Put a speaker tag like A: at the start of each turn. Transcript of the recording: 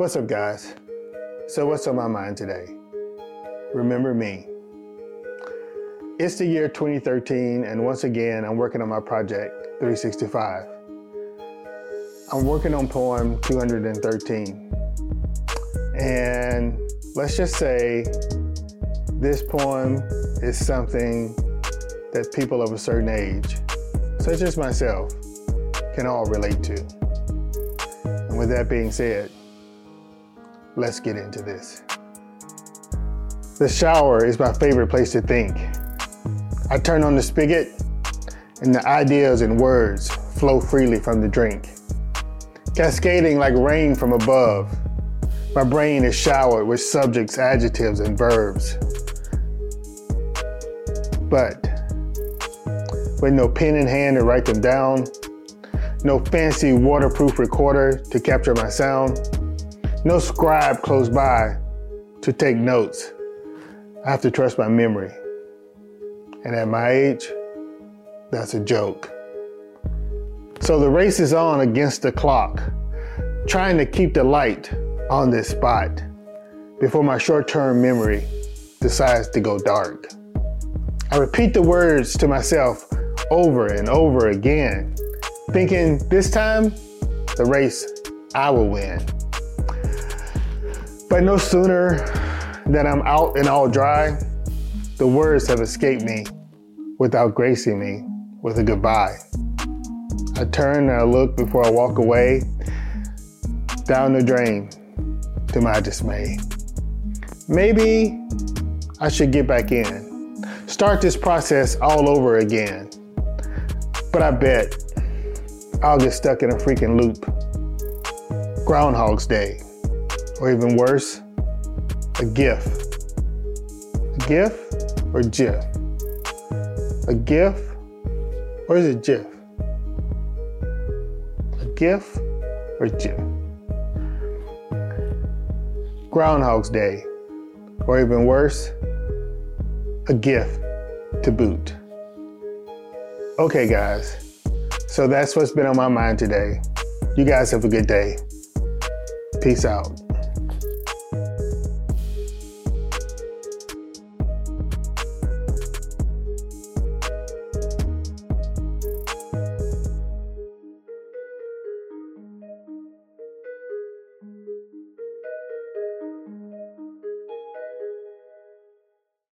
A: What's up, guys? So, what's on my mind today? Remember me. It's the year 2013, and once again, I'm working on my project 365. I'm working on poem 213. And let's just say this poem is something that people of a certain age, such as myself, can all relate to. And with that being said, let's get into this. The shower is my favorite place to think. I turn on the spigot, and the ideas and words flow freely from the drink. Cascading like rain from above, my brain is showered with subjects, adjectives, and verbs. But with no pen in hand to write them down, no fancy waterproof recorder to capture my sound, no scribe close by to take notes. I have to trust my memory. And at my age, that's a joke. So the race is on against the clock, trying to keep the light on this spot before my short term memory decides to go dark. I repeat the words to myself over and over again, thinking this time the race I will win. But no sooner than I'm out and all dry, the words have escaped me without gracing me with a goodbye. I turn and I look before I walk away down the drain to my dismay. Maybe I should get back in, start this process all over again. But I bet I'll get stuck in a freaking loop. Groundhog's Day or even worse, a GIF. A GIF or GIF? A GIF or is it GIF? A GIF or GIF? Groundhog's Day, or even worse, a GIF to boot. Okay, guys, so that's what's been on my mind today. You guys have a good day. Peace out.